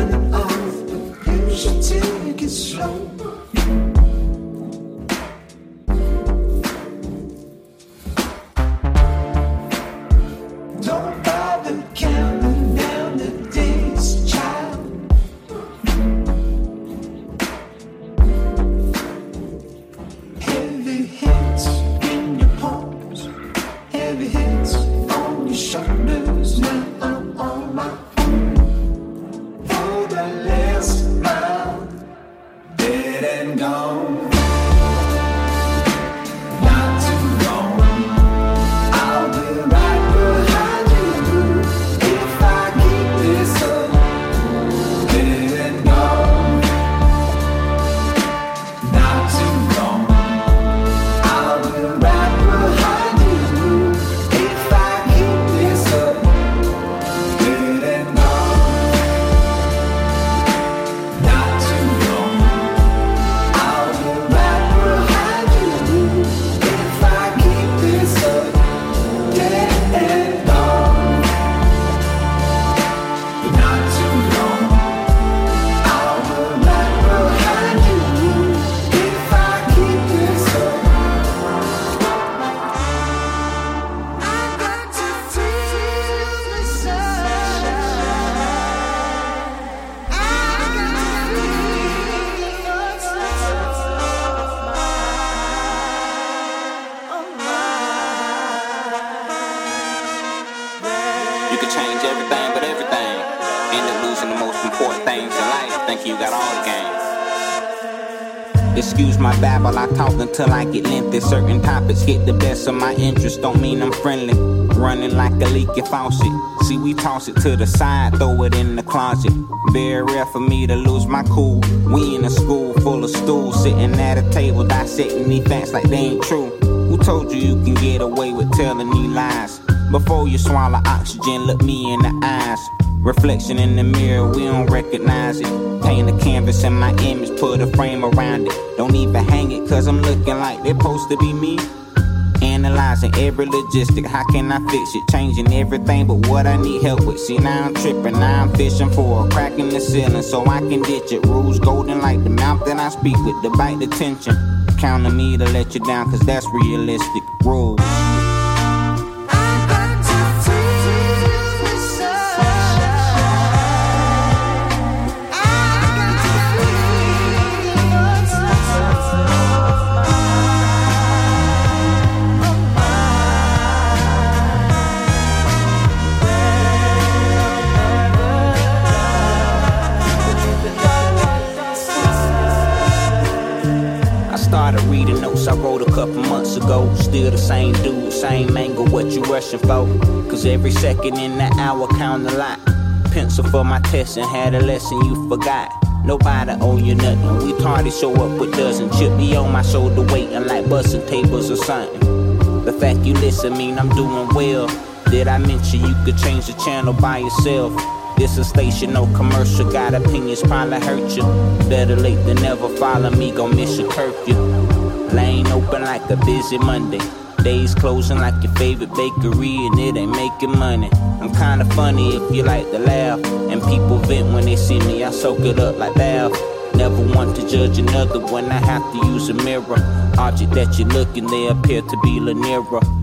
signing off, but you should take it slow. Don't game. Excuse my babble, I talk until I get lengthy. Certain topics get the best of my interest, don't mean I'm friendly. Running like a leaky faucet. See, we toss it to the side, throw it in the closet. Very rare for me to lose my cool. We in a school full of stools, sitting at a table dissecting these facts like they ain't true. Who told you you can get away with telling these lies? Before you swallow oxygen, look me in the eyes. Reflection in the mirror, we don't recognize it. Paint a canvas in my image, put a frame around it. Don't even hang it, cause I'm looking like they're supposed to be me. Analyzing every logistic, how can I fix it? Changing everything but what I need help with. See, now I'm tripping, now I'm fishing for a crack in the ceiling so I can ditch it. Rules golden like the mouth that I speak with the bite the tension. Count on me to let you down, cause that's realistic. Rules. Couple months ago. Still the same dude, same angle, what you rushing for? Cause every second in that hour count a lot. Pencil for my test and had a lesson you forgot. Nobody owe you nothing. We tardy show up with dozen. Chip be on my shoulder waiting like busting tables or something. The fact you listen mean I'm doing well. Did I mention you could change the channel by yourself? This a station, no commercial. Got opinions, probably hurt you. Better late than never. Follow me, gon' miss your curfew. Lane open like a busy Monday. Days closing like your favorite bakery, and it ain't making money. I'm kinda funny if you like to laugh. And people vent when they see me, I soak it up like bath. Never want to judge another when I have to use a mirror. Object that you're looking, they appear to be Lanira.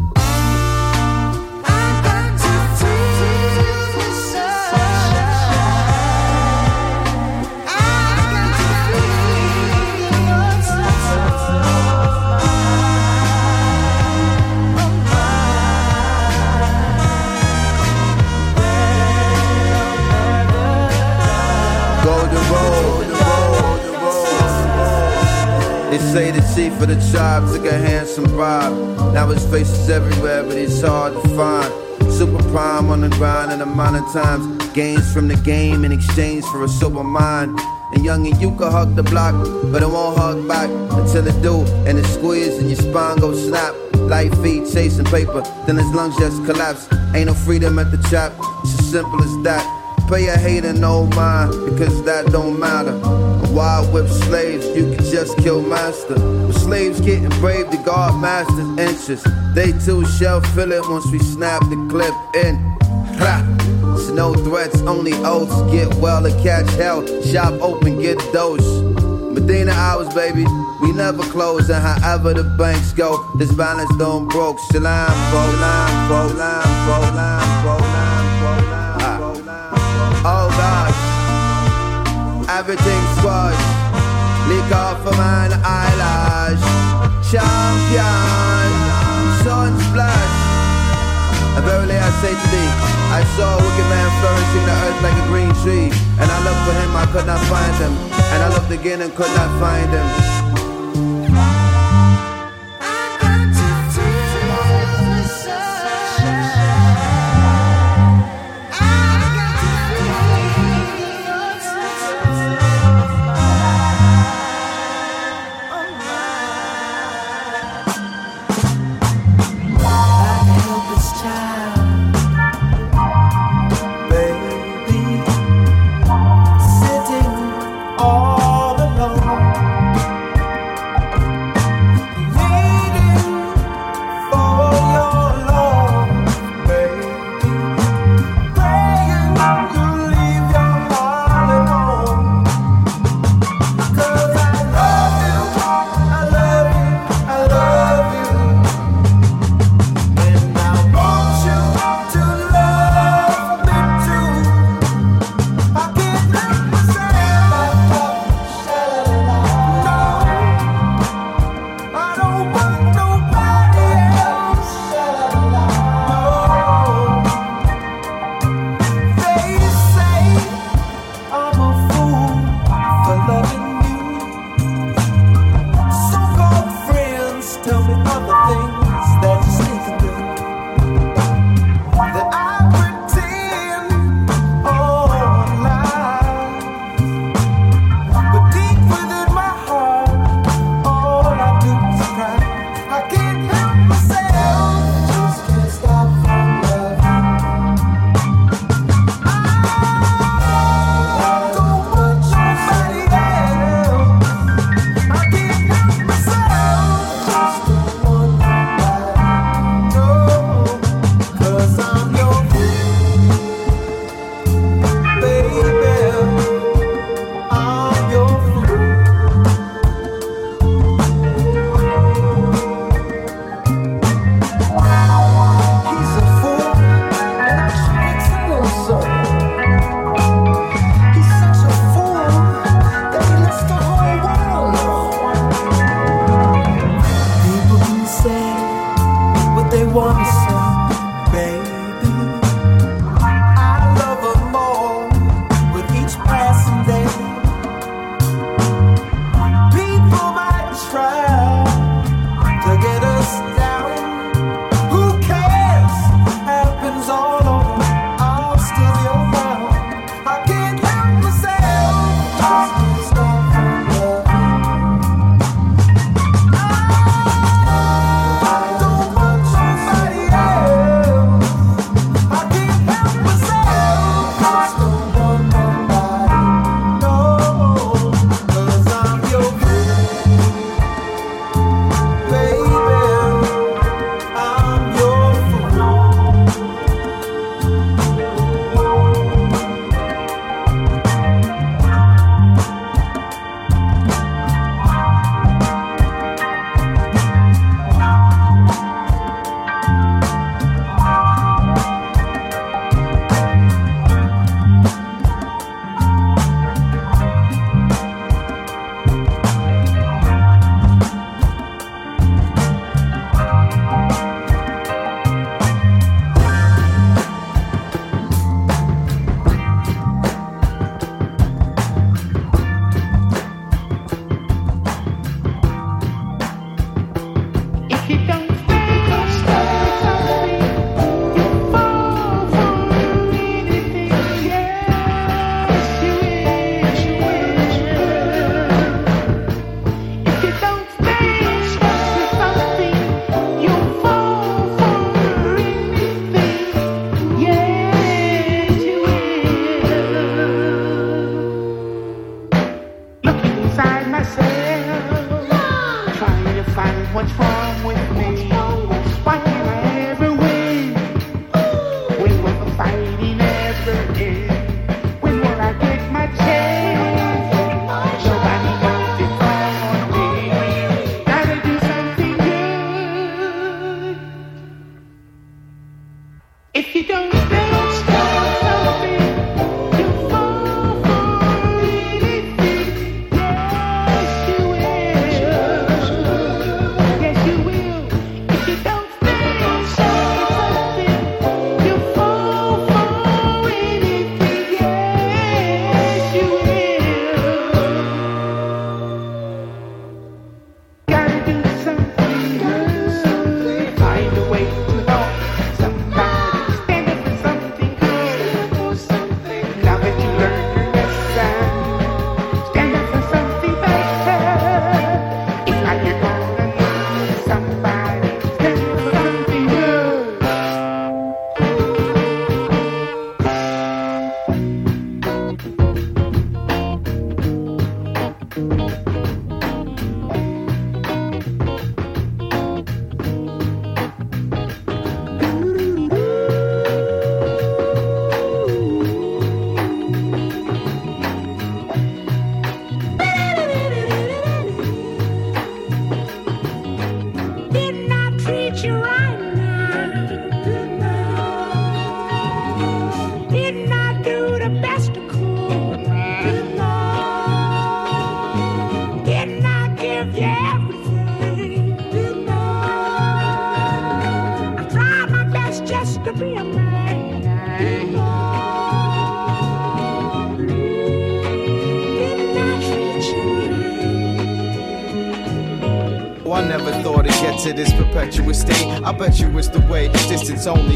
They say the chief of the tribe took a handsome bribe. Now his face is everywhere, but he's hard to find. Super prime on the grind and amount of times. Gains from the game in exchange for a sober mind. And young and you can hug the block, but it won't hug back until it do. And it squeeze and your spine goes snap. Light feet chasing paper, then his lungs just collapse. Ain't no freedom at the trap, it's as simple as that. Pay a hater no mind, because that don't matter. Wild whip slaves, you can just kill master. But slaves getting brave to guard master's interests. They too shall feel it once we snap the clip in. Ha! threats, no threats, only oaths. Get well to catch hell. Shop open, get dose. Medina hours, baby. We never close, and however the banks go, this balance don't broke. Salam, fo, lam, fo, lam, fo, lam, everything squash. Lick off a man eyelash. Champion, sun splash. And verily I say to thee, I saw a wicked man flourishing the earth like a green tree. And I looked for him, I could not find him. And I looked again and could not find him.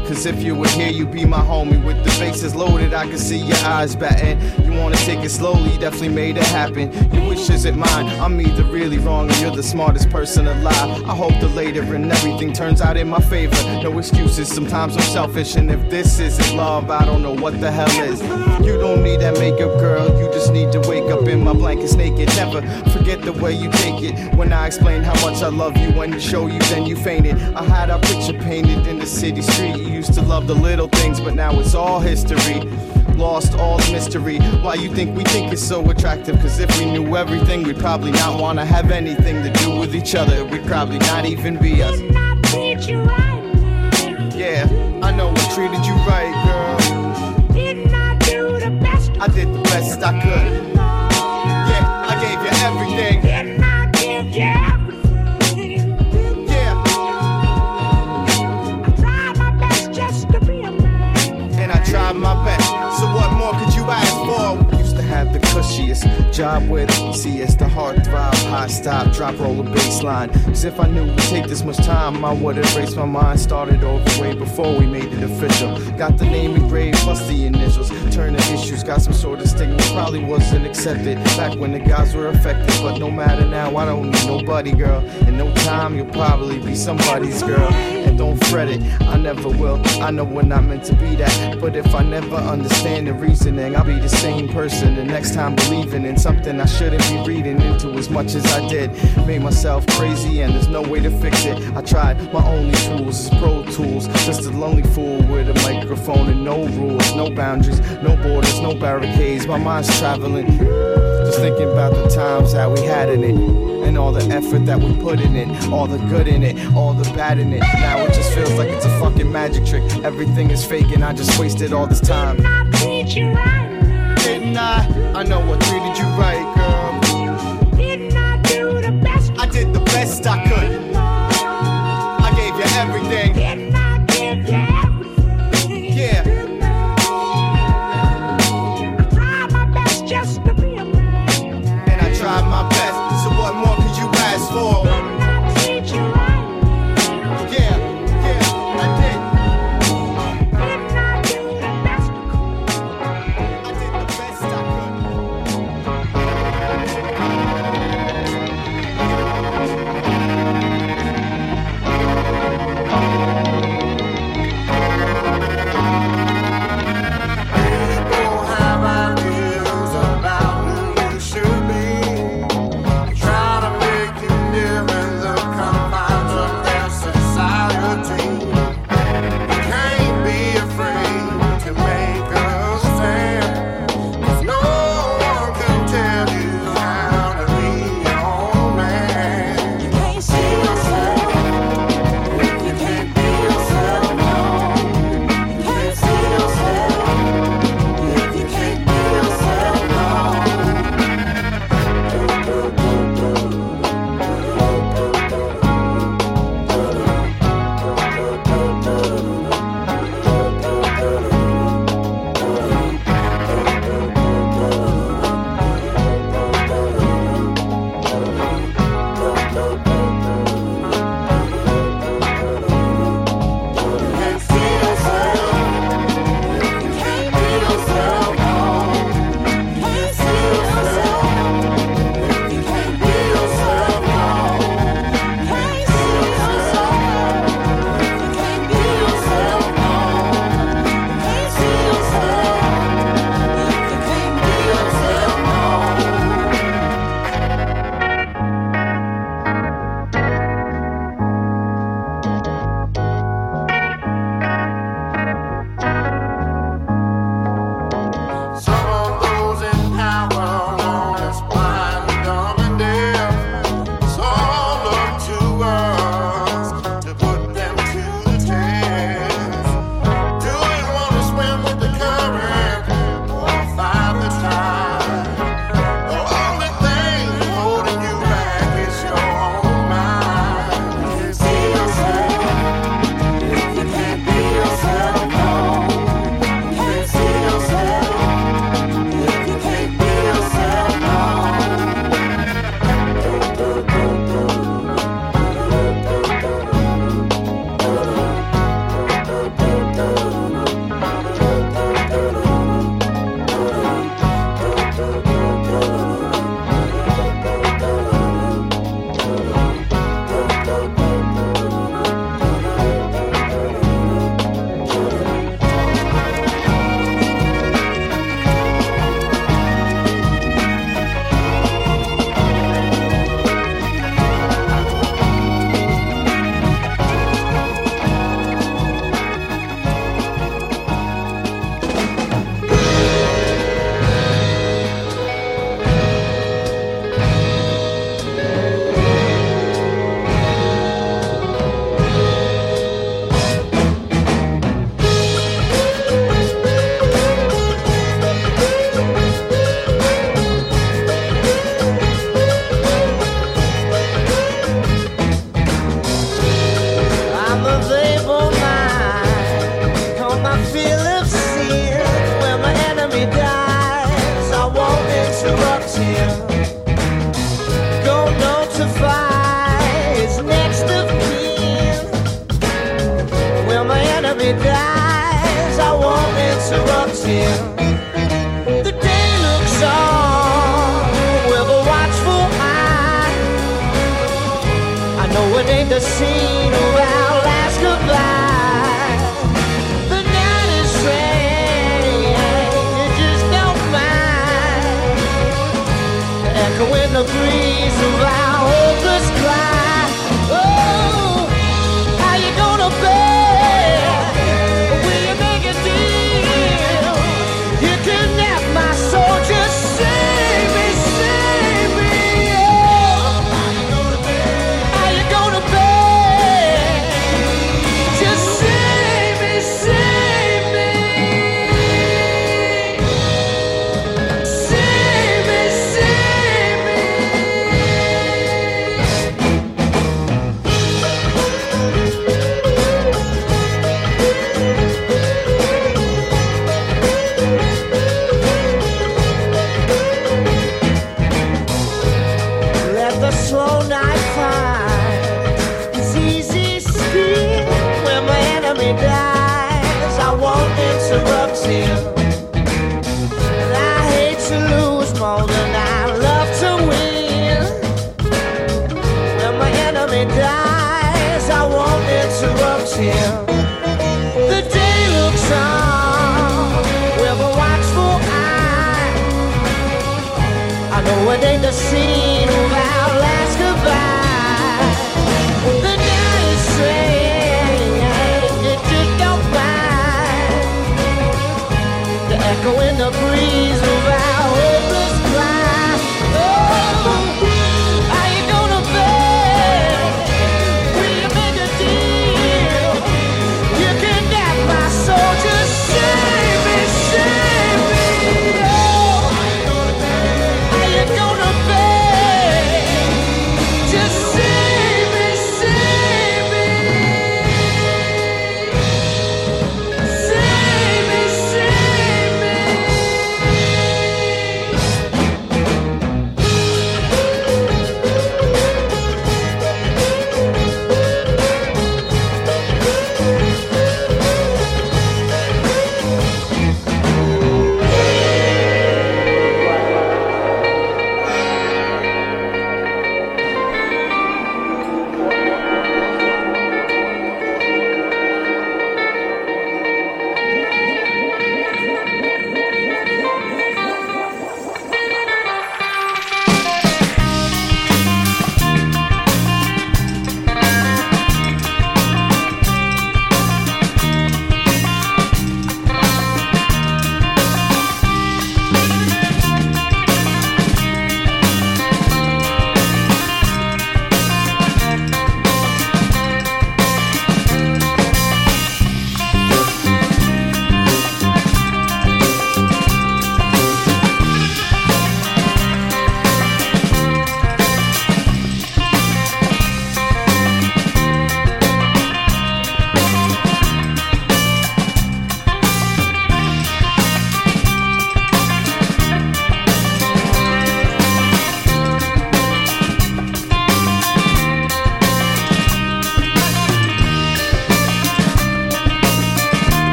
Cause if you were here, you'd be my homie. With the bases loaded, I could see your eyes batting. You wanna take it slowly, definitely made it happen. Your wish isn't mine. I'm either really wrong or you're the smartest person alive. I hope the later and everything turns out in my favor. No excuses, sometimes I'm selfish. And if this isn't love, I don't know what the hell is. You don't need that makeup, girl. You just need to wake up in my blankets naked. Never forget the way you take it. When I explain how much I love you, when you show you, then you fainted. I had our picture painted in the city street. You used to love the little things, but now it's all history. Lost all the mystery. Why you think we think it's so attractive? Cause if we knew everything, we'd probably not wanna have anything to do with each other. We'd probably not even be us. Yeah, I know I treated you right, girl. Didn't I do the best? I did the best I could. Job where the easiest, the heart throb, high stop, drop, roll the bass line. As if I knew it would take this much time, I would erase my mind. Started over way before we made it official. Got the name engraved plus the initials. Turning issues, got some sort of stigma, probably wasn't accepted back when the guys were affected. But no matter now, I don't need nobody, girl. In no time, you'll probably be somebody's girl. And don't fret it, I never will. I know we're not meant to be that. But if I never understand the reasoning, I'll be the same person the next time believing in something I shouldn't be reading into as much as I did. Made myself crazy and there's no way to fix it. I tried my only tools is Pro Tools. Just a lonely fool with a microphone and no rules, no boundaries, no borders, no barricades. My mind's traveling. Just thinking about the times that we had in it. And all the effort that we put in it, all the good in it, all the bad in it. Now it just feels like it's a fucking magic trick. Everything is fake and I just wasted all this time. Didn't I? I know I treated you right, girl. Didn't I do the best? I did the best I could.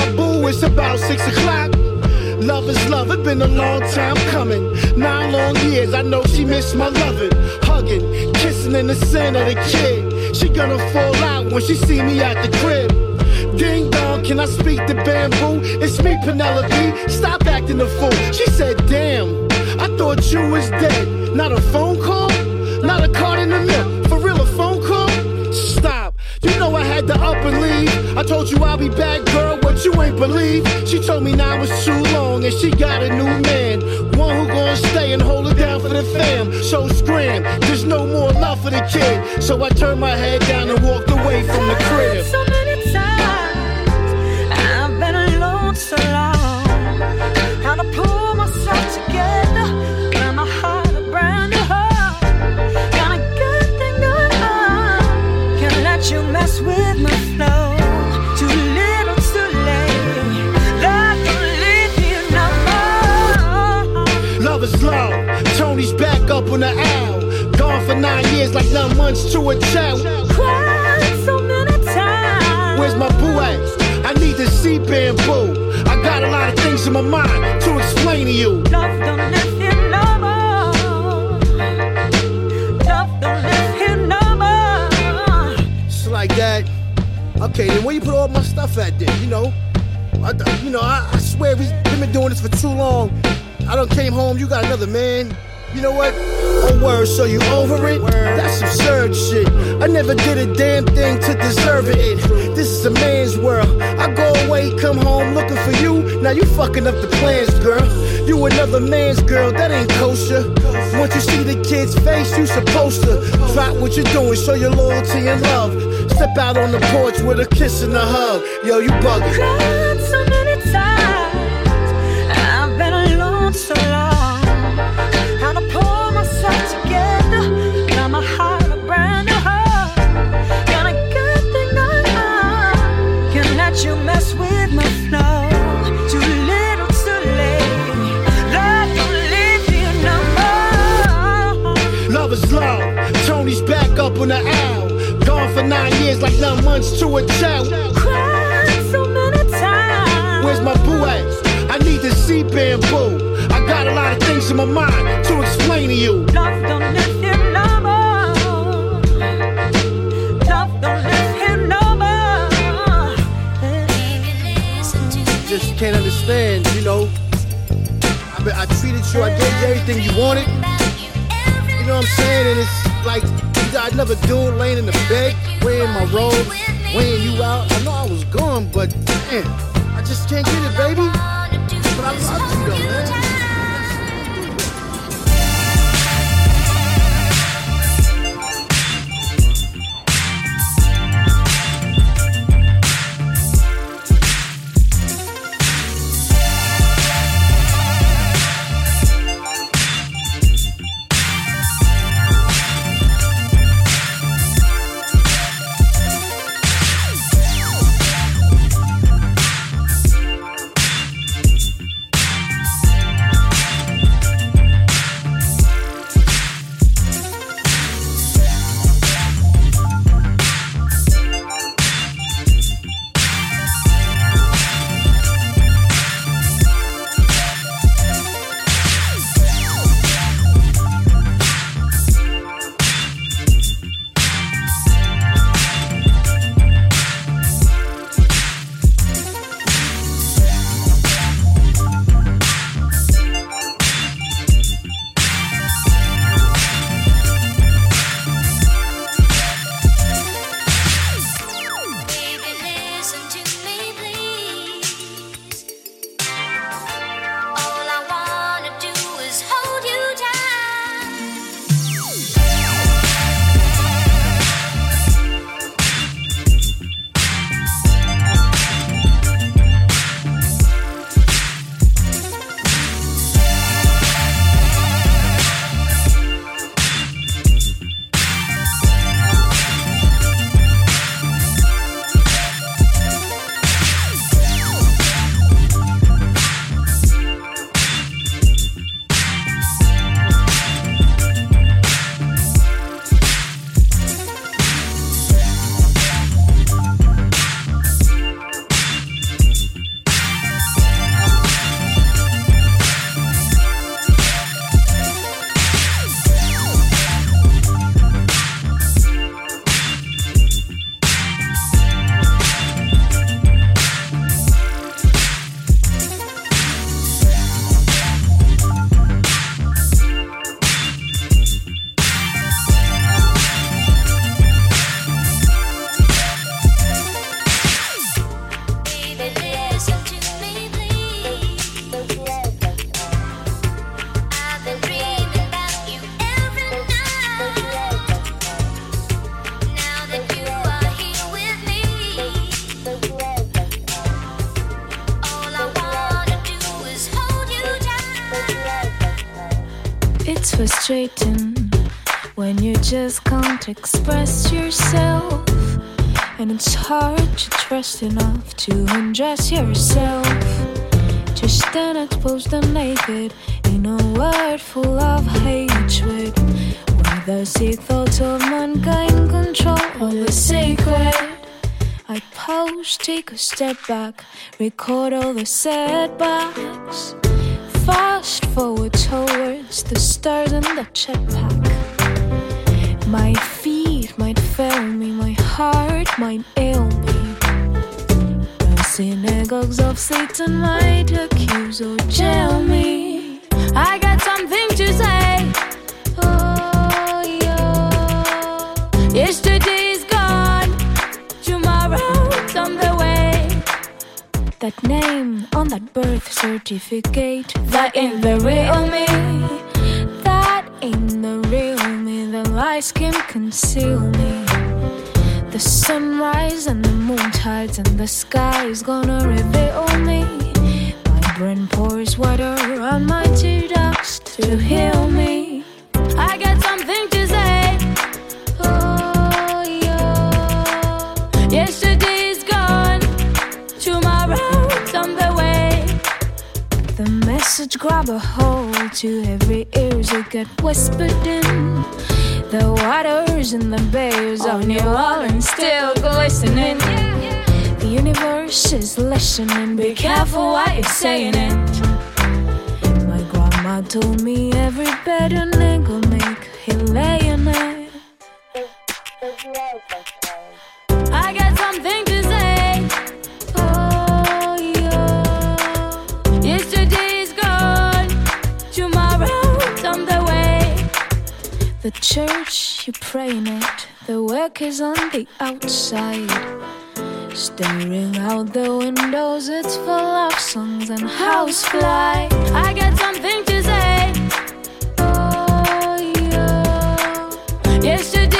My boo, it's about six o'clock. Love is love, it's been a long time coming. Nine long years, I know she missed my loving. Hugging, kissing in the center of the kid. She gonna fall out when she see me at the crib. Ding dong, can I speak to bamboo? It's me, Penelope. Stop acting a fool. She said, Damn, I thought you was dead. Not a phone call, not a card in the mail. For real, a phone call? Stop. You know I had to up and leave. I told you I'll be back, girl. You ain't believe? She told me now it's too long and she got a new man. One who gonna stay and hold it down for the fam. So scram, there's no more love for the kid. So I turned my head down and walked away from the crib. Nine years like nine months to a child. Cried so many times. Where's my boo at? I need to see bamboo. I got a lot of things in my mind to explain to you. Love don't live here no more. Love don't live here no more. It's like that. Okay, then where you put all my stuff at then? You know, I, you know, I, I swear we've been doing this for too long. I don't came home, you got another man. You know what? Oh, word, so you over it? That's absurd shit. I never did a damn thing to deserve it. This is a man's world. I go away, come home looking for you. Now you fucking up the plans, girl. You another man's girl, that ain't kosher. Once you see the kid's face, you supposed to drop what you're doing, show your loyalty and love. Step out on the porch with a kiss and a hug. Yo, you bugging. Cried so many times. Months to a child. Cried so many times. Where's my boo at? I need to see bamboo. I got a lot of things in my mind to explain to you. Love don't live here no more. Love don't live here no more. Just can't understand, you know. I, mean, I treated you, I gave you everything you wanted. You know what I'm saying? And it's like, you never do it laying in the bed, wearing my robe, weighing you out. I know I was gone, but damn, I just can't get it, baby. But I love you though, man. Frustrating when you just can't express yourself. And it's hard to trust enough to undress yourself. Just stand exposed and naked in a world full of hatred. Where the sick thoughts of mankind control all the sacred. I pause, take a step back, record all the setbacks. Fast forward towards the stars and the jetpack. My feet might fail me, my heart might ail me. The synagogues of Satan might accuse or jail me. I got something to say. That name on that birth certificate, that ain't the real me. That ain't the real me. The lies can conceal me. The sunrise and the moon tides and the sky is gonna reveal me. My brain pours water on my tear ducts to heal me. I got something message grab a hold to every ears it get whispered in. The waters and the bays of New Orleans still glistening. The universe is listening. Be careful what you're saying it. My grandma told me every bed a nigga make, he lay in it. The church, you pray in it. The workers on the outside. Staring out the windows, it's full of songs and housefly. I got something to say. Oh, yeah. Yesterday's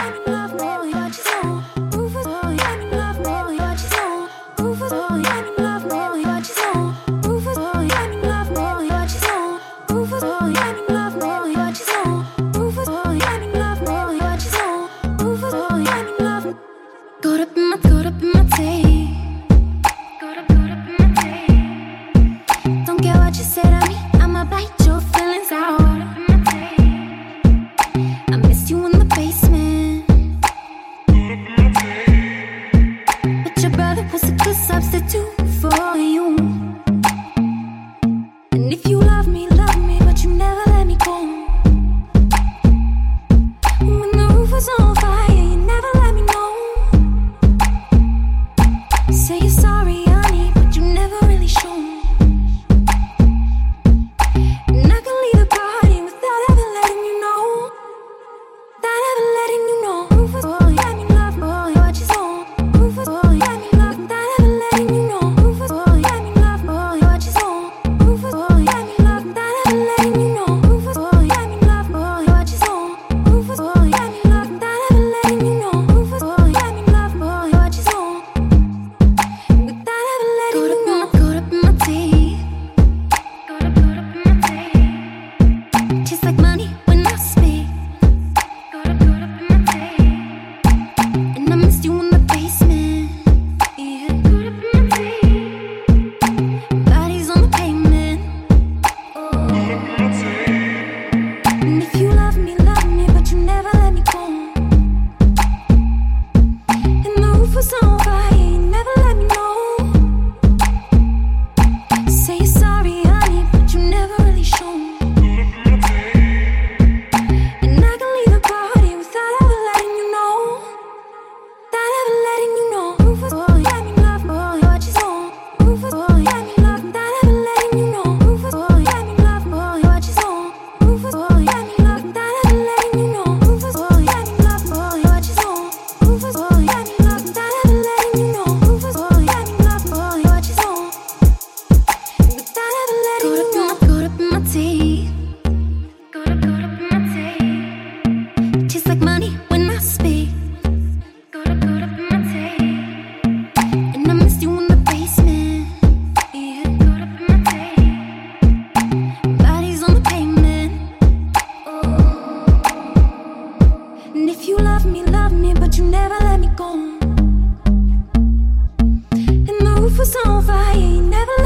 I ain't never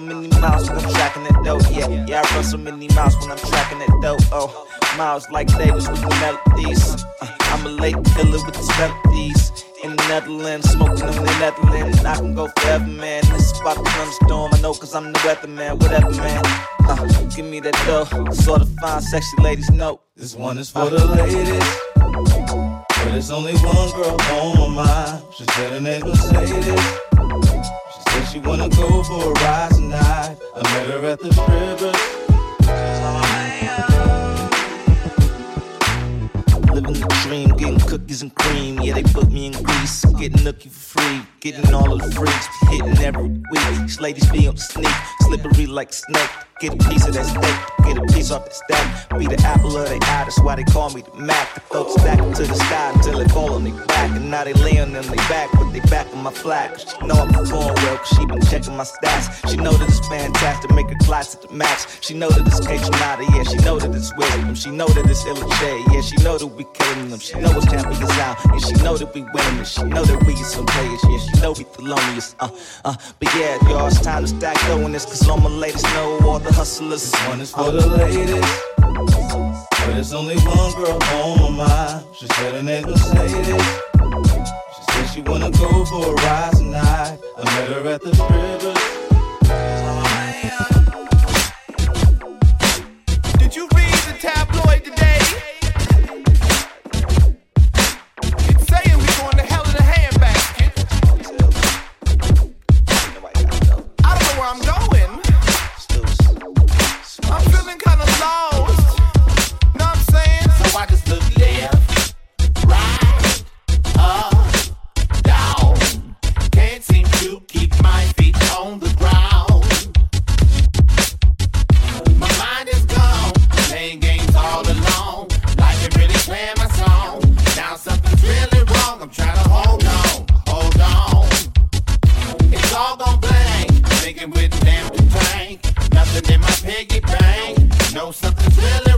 so many miles when I'm tracking that dough. Yeah, yeah, I run so many miles when I'm tracking that dough. Oh, miles like Davis with the melodies. Uh, I'm a late killer with the melodies. In the Netherlands, smoking in the Netherlands. I can go forever, man. This is about to thunderstorm. I know, cause I'm the weatherman. Whatever, man. Uh, give me that dough. Sort of fine, sexy ladies know. This one is for the ladies. But it's only one girl on my mind. She said her name was. She wanna go for a ride tonight. I met her at the strippers. Living the dream, getting cookies and cream. Yeah, they put me in grease. Getting nookie for free. Getting all the freaks. Hitting every week. These ladies the sneak. Slippery like snake. Get a piece of that steak. Get a piece off that stack. Be the apple of their eye. That's why they call me the Mac. The folks stack to the sky until they fall on their back. And now they laying on their back. But they back on my flag. She know I'm performing well. Cause she been checking my stats. She know that it's fantastic. Make her class at the max. She know that it's Kaytranada. Yeah, she know that it's wisdom. She know that it's Illiche. Yeah, she know that we killing them. She know it's champions out. Yeah, she know that we winning. She know that we is some players. Yeah, she know we the loneliest. Uh, uh, but yeah, y'all, it's time to stack dough in this. Cause all my ladies know all the hustlers. This one is for the ladies. But it's only one girl on my mind. She said her name was Mercedes. She said she wanna go for a ride tonight. I met her at the strippers. Did Know something's really